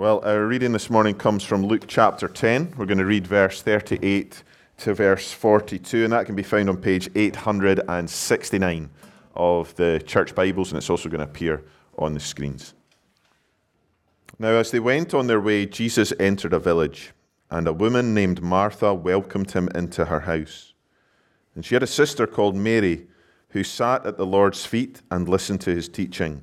Well, our reading this morning comes from Luke chapter 10. We're going to read verse 38 to verse 42, and that can be found on page 869 of the church Bibles, and it's also going to appear on the screens. Now, as they went on their way, Jesus entered a village, and a woman named Martha welcomed him into her house. And she had a sister called Mary, who sat at the Lord's feet and listened to his teaching.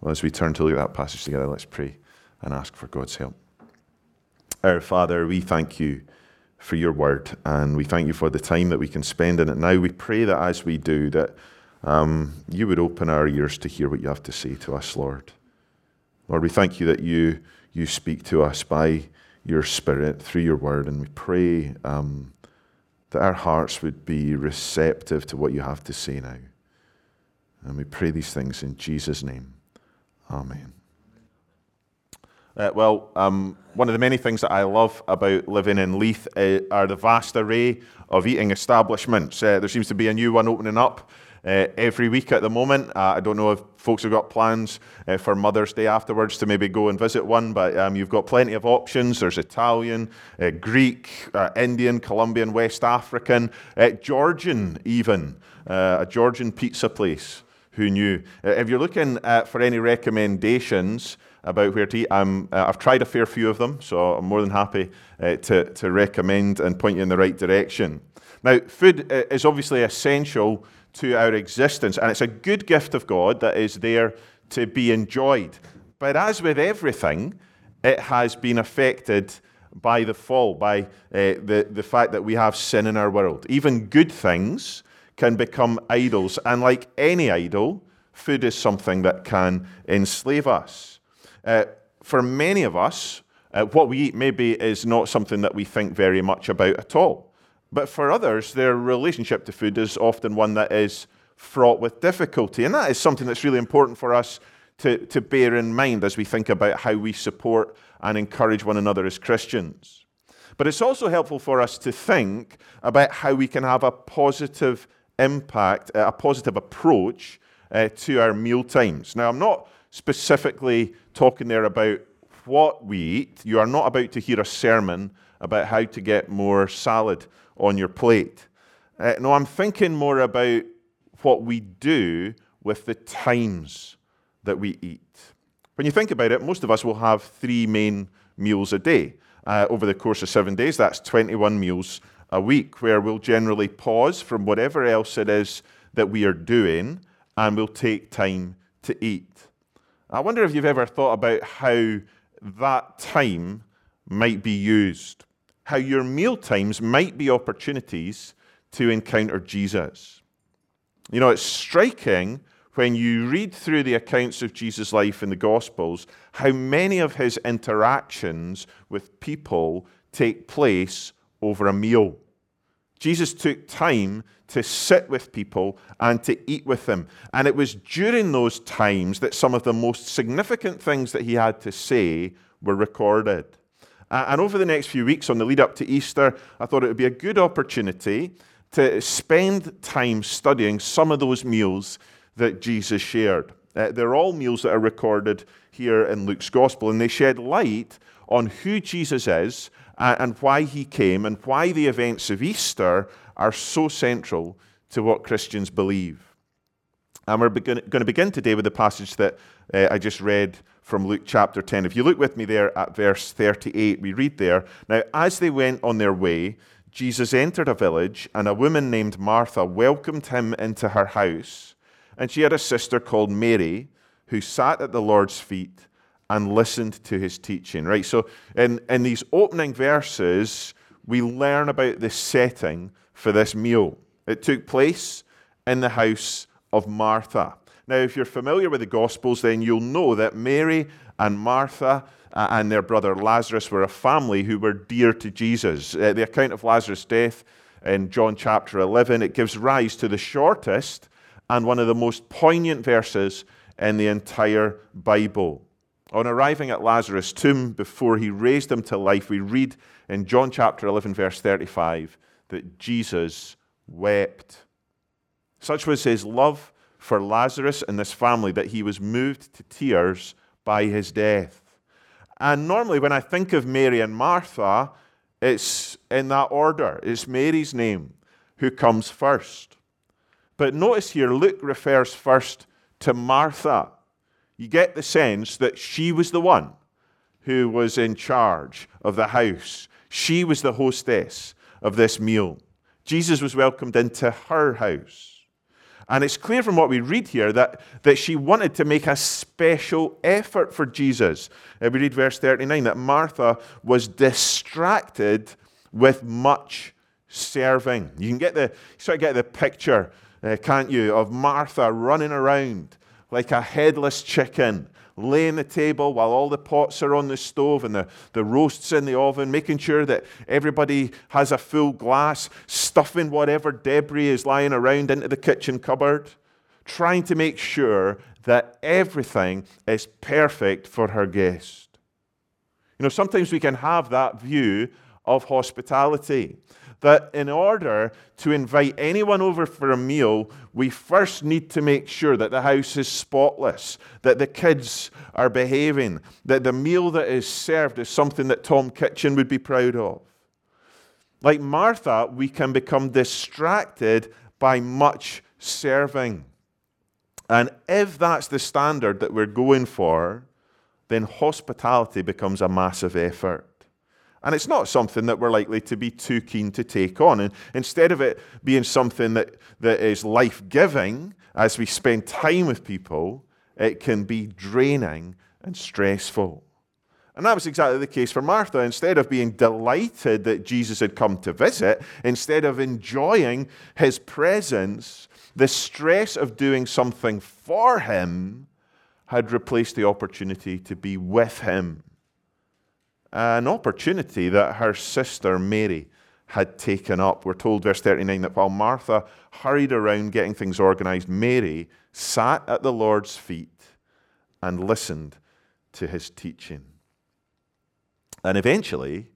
Well, as we turn to look at that passage together, let's pray and ask for God's help. Our Father, we thank you for your word, and we thank you for the time that we can spend in it now. We pray that as we do, that um, you would open our ears to hear what you have to say to us, Lord. Lord, we thank you that you, you speak to us by your Spirit through your word, and we pray um, that our hearts would be receptive to what you have to say now. And we pray these things in Jesus' name. Amen. Uh, well, um, one of the many things that I love about living in Leith uh, are the vast array of eating establishments. Uh, there seems to be a new one opening up uh, every week at the moment. Uh, I don't know if folks have got plans uh, for Mother's Day afterwards to maybe go and visit one, but um, you've got plenty of options. There's Italian, Greek, Indian, Colombian, West African, Georgian, even a Georgian pizza place who knew. Uh, if you're looking at, for any recommendations about where to eat, uh, I've tried a fair few of them, so I'm more than happy uh, to, to recommend and point you in the right direction. Now, food uh, is obviously essential to our existence, and it's a good gift of God that is there to be enjoyed. But as with everything, it has been affected by the fall, by uh, the, the fact that we have sin in our world. Even good things can become idols. And like any idol, food is something that can enslave us. Uh, for many of us, uh, what we eat maybe is not something that we think very much about at all. But for others, their relationship to food is often one that is fraught with difficulty. And that is something that's really important for us to, to bear in mind as we think about how we support and encourage one another as Christians. But it's also helpful for us to think about how we can have a positive impact, uh, a positive approach uh, to our meal times. Now, I'm not specifically talking there about what we eat. You are not about to hear a sermon about how to get more salad on your plate. Uh, no, I'm thinking more about what we do with the times that we eat. When you think about it, most of us will have three main meals a day. Uh, over the course of seven days, that's 21 meals a week where we'll generally pause from whatever else it is that we are doing and we'll take time to eat. I wonder if you've ever thought about how that time might be used, how your meal times might be opportunities to encounter Jesus. You know, it's striking when you read through the accounts of Jesus' life in the Gospels how many of his interactions with people take place over a meal. Jesus took time to sit with people and to eat with them. And it was during those times that some of the most significant things that he had to say were recorded. And over the next few weeks, on the lead up to Easter, I thought it would be a good opportunity to spend time studying some of those meals that Jesus shared. Uh, they're all meals that are recorded here in Luke's Gospel, and they shed light on who Jesus is and why he came and why the events of Easter are so central to what Christians believe. And we're going to begin today with the passage that uh, I just read from Luke chapter 10. If you look with me there at verse 38, we read there Now, as they went on their way, Jesus entered a village, and a woman named Martha welcomed him into her house. And she had a sister called Mary who sat at the Lord's feet and listened to his teaching. Right? So, in, in these opening verses, we learn about the setting for this meal. It took place in the house of Martha. Now, if you're familiar with the Gospels, then you'll know that Mary and Martha uh, and their brother Lazarus were a family who were dear to Jesus. Uh, the account of Lazarus' death in John chapter 11, it gives rise to the shortest and one of the most poignant verses in the entire Bible. On arriving at Lazarus' tomb before he raised him to life, we read in John chapter 11, verse 35, that Jesus wept. Such was his love for Lazarus and this family that he was moved to tears by his death. And normally, when I think of Mary and Martha, it's in that order. It's Mary's name who comes first. But notice here, Luke refers first to Martha. You get the sense that she was the one who was in charge of the house. She was the hostess of this meal. Jesus was welcomed into her house. And it's clear from what we read here that, that she wanted to make a special effort for Jesus. Uh, we read verse 39 that Martha was distracted with much serving. You can get the, sort of get the picture, uh, can't you, of Martha running around like a headless chicken laying the table while all the pots are on the stove and the, the roasts in the oven, making sure that everybody has a full glass, stuffing whatever debris is lying around into the kitchen cupboard, trying to make sure that everything is perfect for her guest. You know, sometimes we can have that view of hospitality that in order to invite anyone over for a meal, we first need to make sure that the house is spotless, that the kids are behaving, that the meal that is served is something that Tom Kitchin would be proud of. Like Martha, we can become distracted by much serving. And if that's the standard that we're going for, then hospitality becomes a massive effort. And it's not something that we're likely to be too keen to take on. And instead of it being something that, that is life giving as we spend time with people, it can be draining and stressful. And that was exactly the case for Martha. Instead of being delighted that Jesus had come to visit, instead of enjoying his presence, the stress of doing something for him had replaced the opportunity to be with him an opportunity that her sister Mary had taken up. We're told, verse 39, that while Martha hurried around getting things organized, Mary sat at the Lord's feet and listened to his teaching. And eventually,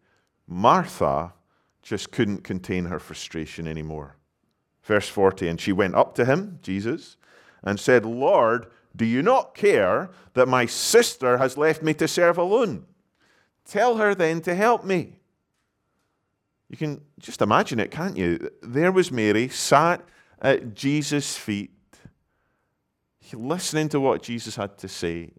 Martha just couldn't contain her frustration anymore. Verse 40, and she went up to him, Jesus, and said, Lord, do you not care that my sister has left me to serve alone? Tell her then to help me. You can just imagine it, can't you? There was Mary, sat at Jesus' feet, listening to what Jesus had to say.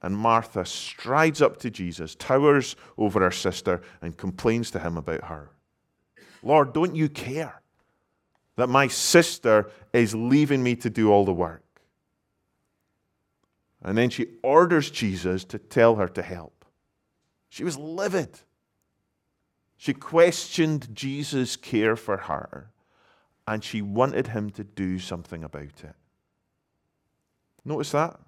And Martha strides up to Jesus, towers over her sister, and complains to him about her. Lord, don't you care that my sister is leaving me to do all the work? And then she orders Jesus to tell her to help. She was livid. She questioned Jesus' care for her, and she wanted him to do something about it. Notice that?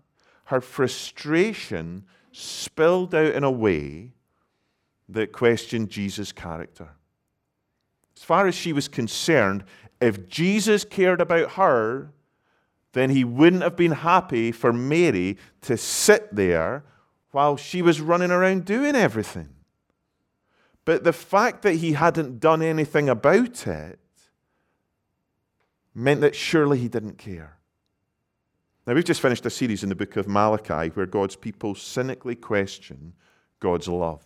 Her frustration spilled out in a way that questioned Jesus' character. As far as she was concerned, if Jesus cared about her, then he wouldn't have been happy for Mary to sit there while she was running around doing everything. But the fact that he hadn't done anything about it meant that surely he didn't care. Now, we've just finished a series in the book of Malachi where God's people cynically question God's love.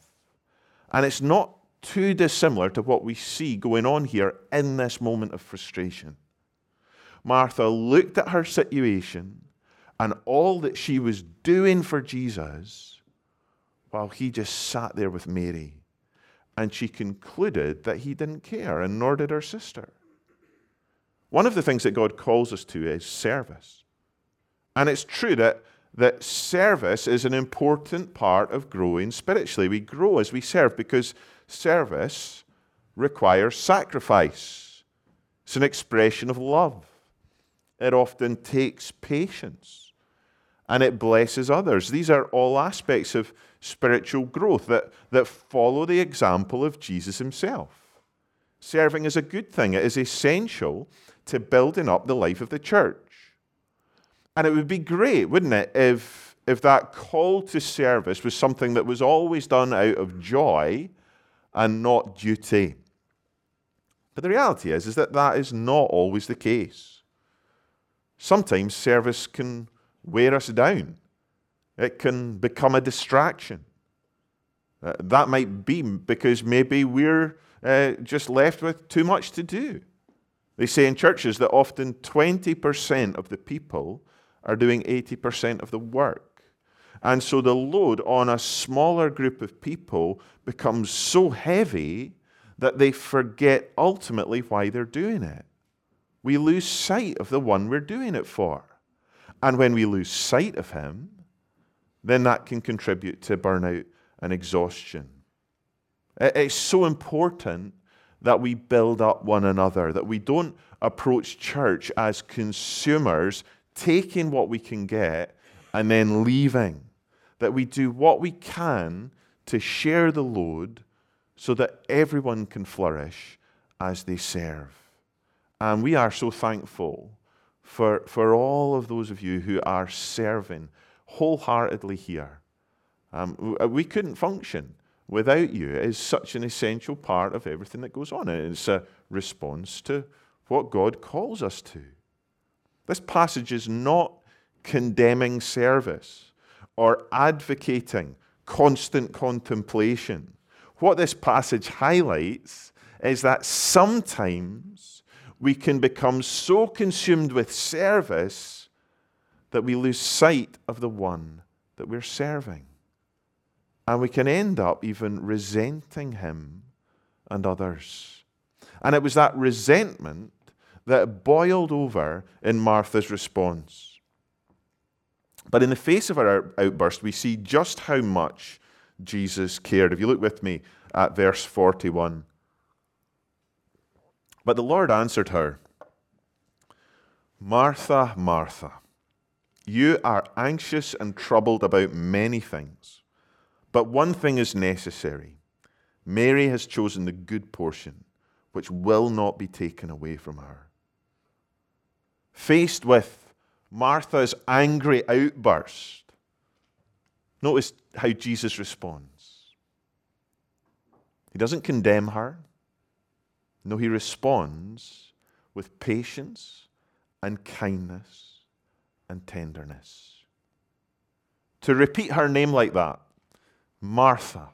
And it's not too dissimilar to what we see going on here in this moment of frustration. Martha looked at her situation and all that she was doing for Jesus while he just sat there with Mary. And she concluded that he didn't care, and nor did her sister. One of the things that God calls us to is service. And it's true that, that service is an important part of growing spiritually. We grow as we serve because service requires sacrifice, it's an expression of love. It often takes patience and it blesses others. These are all aspects of spiritual growth that, that follow the example of Jesus himself. Serving is a good thing, it is essential to building up the life of the church. And it would be great, wouldn't it, if, if that call to service was something that was always done out of joy and not duty. But the reality is, is that that is not always the case. Sometimes service can wear us down. It can become a distraction. Uh, that might be because maybe we're uh, just left with too much to do. They say in churches that often 20% of the people are doing 80% of the work. And so the load on a smaller group of people becomes so heavy that they forget ultimately why they're doing it. We lose sight of the one we're doing it for. And when we lose sight of him, then that can contribute to burnout and exhaustion. It's so important that we build up one another, that we don't approach church as consumers, taking what we can get and then leaving. That we do what we can to share the load so that everyone can flourish as they serve. And we are so thankful for, for all of those of you who are serving wholeheartedly here. Um, we couldn't function without you. It is such an essential part of everything that goes on. It's a response to what God calls us to. This passage is not condemning service or advocating constant contemplation. What this passage highlights is that sometimes we can become so consumed with service that we lose sight of the one that we're serving. And we can end up even resenting him and others. And it was that resentment that boiled over in Martha's response. But in the face of her outburst, we see just how much Jesus cared. If you look with me at verse 41. But the Lord answered her, Martha, Martha, you are anxious and troubled about many things. But one thing is necessary Mary has chosen the good portion, which will not be taken away from her. Faced with Martha's angry outburst, notice how Jesus responds. He doesn't condemn her. No, he responds with patience and kindness and tenderness. To repeat her name like that Martha,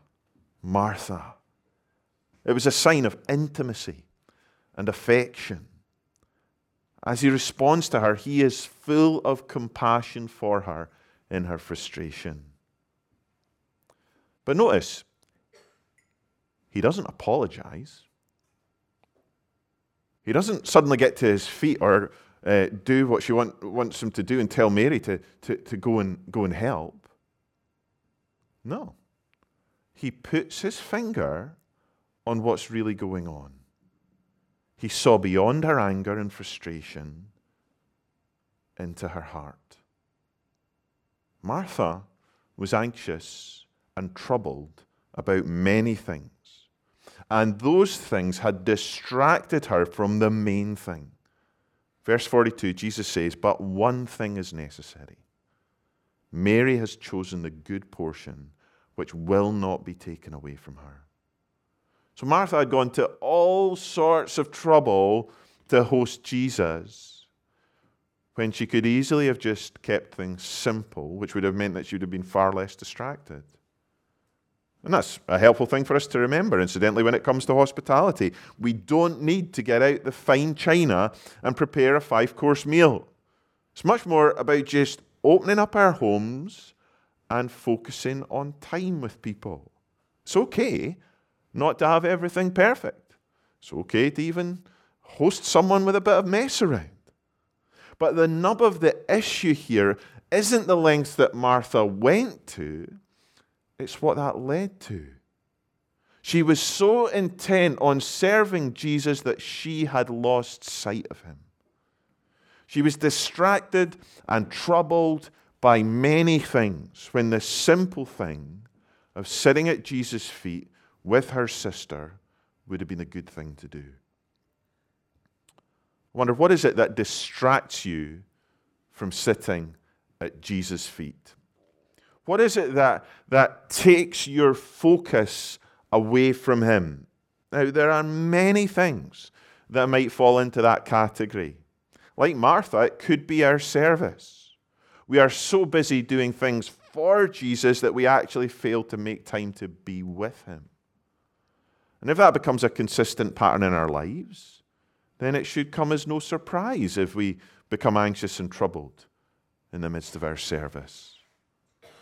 Martha. It was a sign of intimacy and affection. As he responds to her, he is full of compassion for her in her frustration. But notice, he doesn't apologize. He doesn't suddenly get to his feet or uh, do what she want, wants him to do and tell Mary to, to, to go, and, go and help. No he puts his finger on what's really going on. He saw beyond her anger and frustration into her heart. Martha was anxious and troubled about many things, and those things had distracted her from the main thing. Verse 42, Jesus says, But one thing is necessary. Mary has chosen the good portion which will not be taken away from her. So Martha had gone to all sorts of trouble to host Jesus when she could easily have just kept things simple, which would have meant that she would have been far less distracted. And that's a helpful thing for us to remember, incidentally, when it comes to hospitality. We don't need to get out the fine china and prepare a five course meal. It's much more about just opening up our homes and focusing on time with people. It's okay not to have everything perfect. It's okay to even host someone with a bit of mess around. But the nub of the issue here isn't the length that Martha went to, it's what that led to. She was so intent on serving Jesus that she had lost sight of him. She was distracted and troubled by many things when the simple thing of sitting at Jesus' feet with her sister would have been a good thing to do. I wonder what is it that distracts you from sitting at Jesus' feet? What is it that, that takes your focus away from Him? Now, there are many things that might fall into that category. Like Martha, it could be our service. We are so busy doing things for Jesus that we actually fail to make time to be with Him. And if that becomes a consistent pattern in our lives, then it should come as no surprise if we become anxious and troubled in the midst of our service.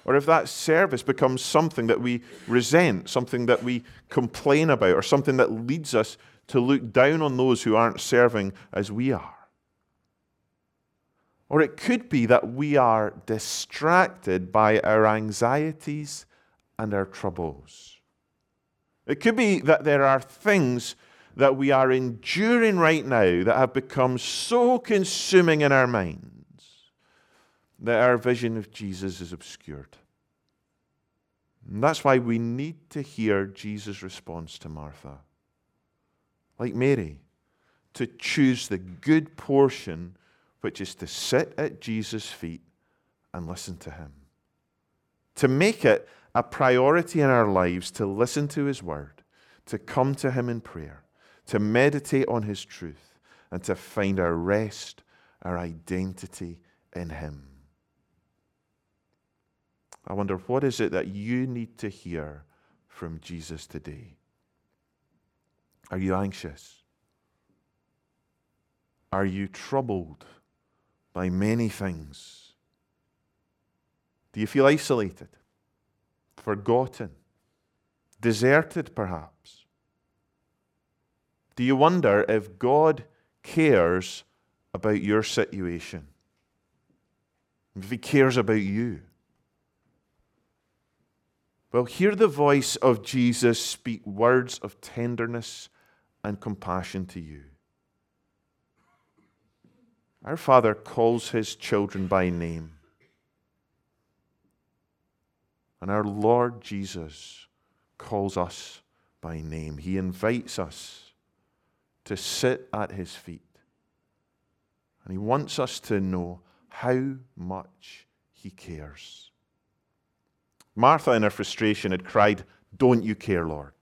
Or if that service becomes something that we resent, something that we complain about, or something that leads us to look down on those who aren't serving as we are. Or it could be that we are distracted by our anxieties and our troubles. It could be that there are things that we are enduring right now that have become so consuming in our minds that our vision of Jesus is obscured. And that's why we need to hear Jesus' response to Martha. Like Mary, to choose the good portion, which is to sit at Jesus' feet and listen to him. To make it a priority in our lives to listen to his word, to come to him in prayer, to meditate on his truth, and to find our rest, our identity in him. I wonder what is it that you need to hear from Jesus today? Are you anxious? Are you troubled by many things? Do you feel isolated, forgotten, deserted perhaps? Do you wonder if God cares about your situation? If He cares about you? Well, hear the voice of Jesus speak words of tenderness and compassion to you. Our Father calls his children by name. And our Lord Jesus calls us by name. He invites us to sit at his feet. And he wants us to know how much he cares. Martha, in her frustration, had cried, Don't you care, Lord?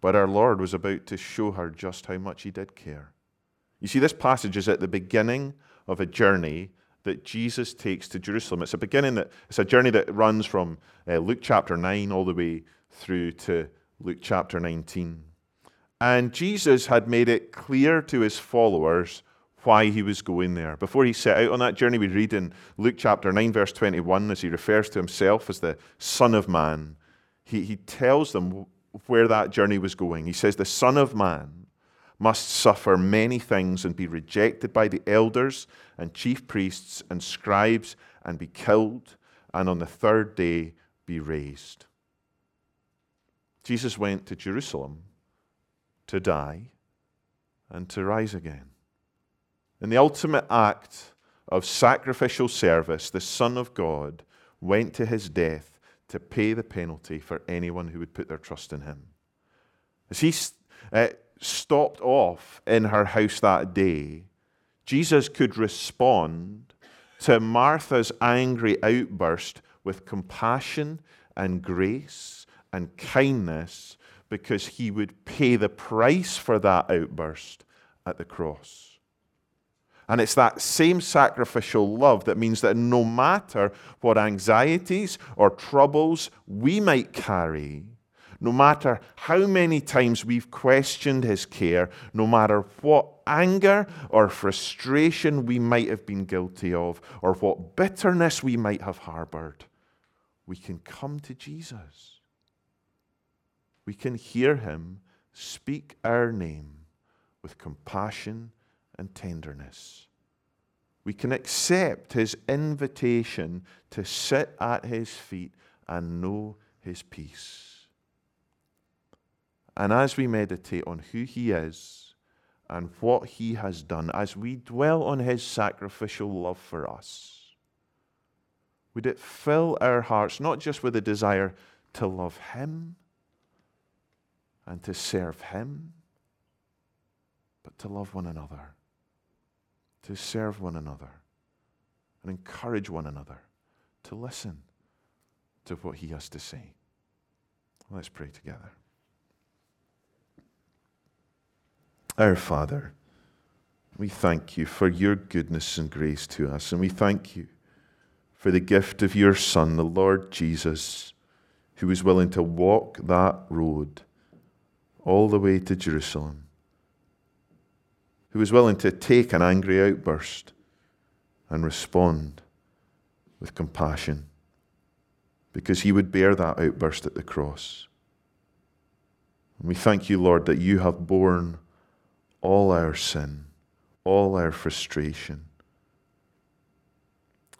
But our Lord was about to show her just how much he did care. You see, this passage is at the beginning of a journey that Jesus takes to Jerusalem. It's a beginning that it's a journey that runs from uh, Luke chapter 9 all the way through to Luke chapter 19. And Jesus had made it clear to his followers why he was going there. Before he set out on that journey, we read in Luke chapter 9, verse 21, as he refers to himself as the Son of Man, he, he tells them where that journey was going. He says, The Son of Man must suffer many things and be rejected by the elders and chief priests and scribes and be killed, and on the third day be raised. Jesus went to Jerusalem to die and to rise again. In the ultimate act of sacrificial service, the Son of God went to his death to pay the penalty for anyone who would put their trust in him. As he uh, stopped off in her house that day, Jesus could respond to Martha's angry outburst with compassion and grace and kindness because he would pay the price for that outburst at the cross. And it's that same sacrificial love that means that no matter what anxieties or troubles we might carry, no matter how many times we've questioned his care, no matter what anger or frustration we might have been guilty of, or what bitterness we might have harbored, we can come to Jesus. We can hear him speak our name with compassion and tenderness. We can accept his invitation to sit at his feet and know his peace. And as we meditate on who he is and what he has done, as we dwell on his sacrificial love for us, would it fill our hearts not just with a desire to love Him and to serve Him, but to love one another, to serve one another, and encourage one another to listen to what He has to say. Let's pray together. Our Father, we thank you for your goodness and grace to us, and we thank you for the gift of your Son, the Lord Jesus, who was willing to walk that road all the way to Jerusalem, who was willing to take an angry outburst and respond with compassion because he would bear that outburst at the cross. And we thank you, Lord, that you have borne all our sin, all our frustration,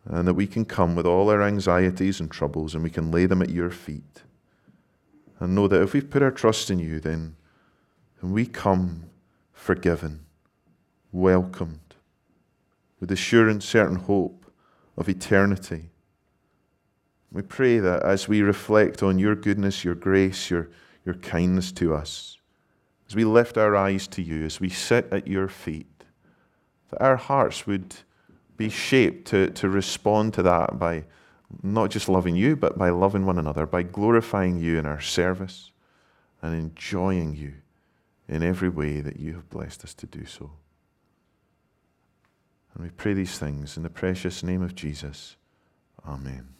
and that we can come with all our anxieties and troubles and we can lay them at your feet. And know that if we've put our trust in you, then we come forgiven, welcomed, with the sure and certain hope of eternity. We pray that as we reflect on your goodness, your grace, your, your kindness to us, as we lift our eyes to you, as we sit at your feet, that our hearts would be shaped to, to respond to that by not just loving you, but by loving one another, by glorifying you in our service and enjoying you in every way that you have blessed us to do so. And we pray these things in the precious name of Jesus. Amen.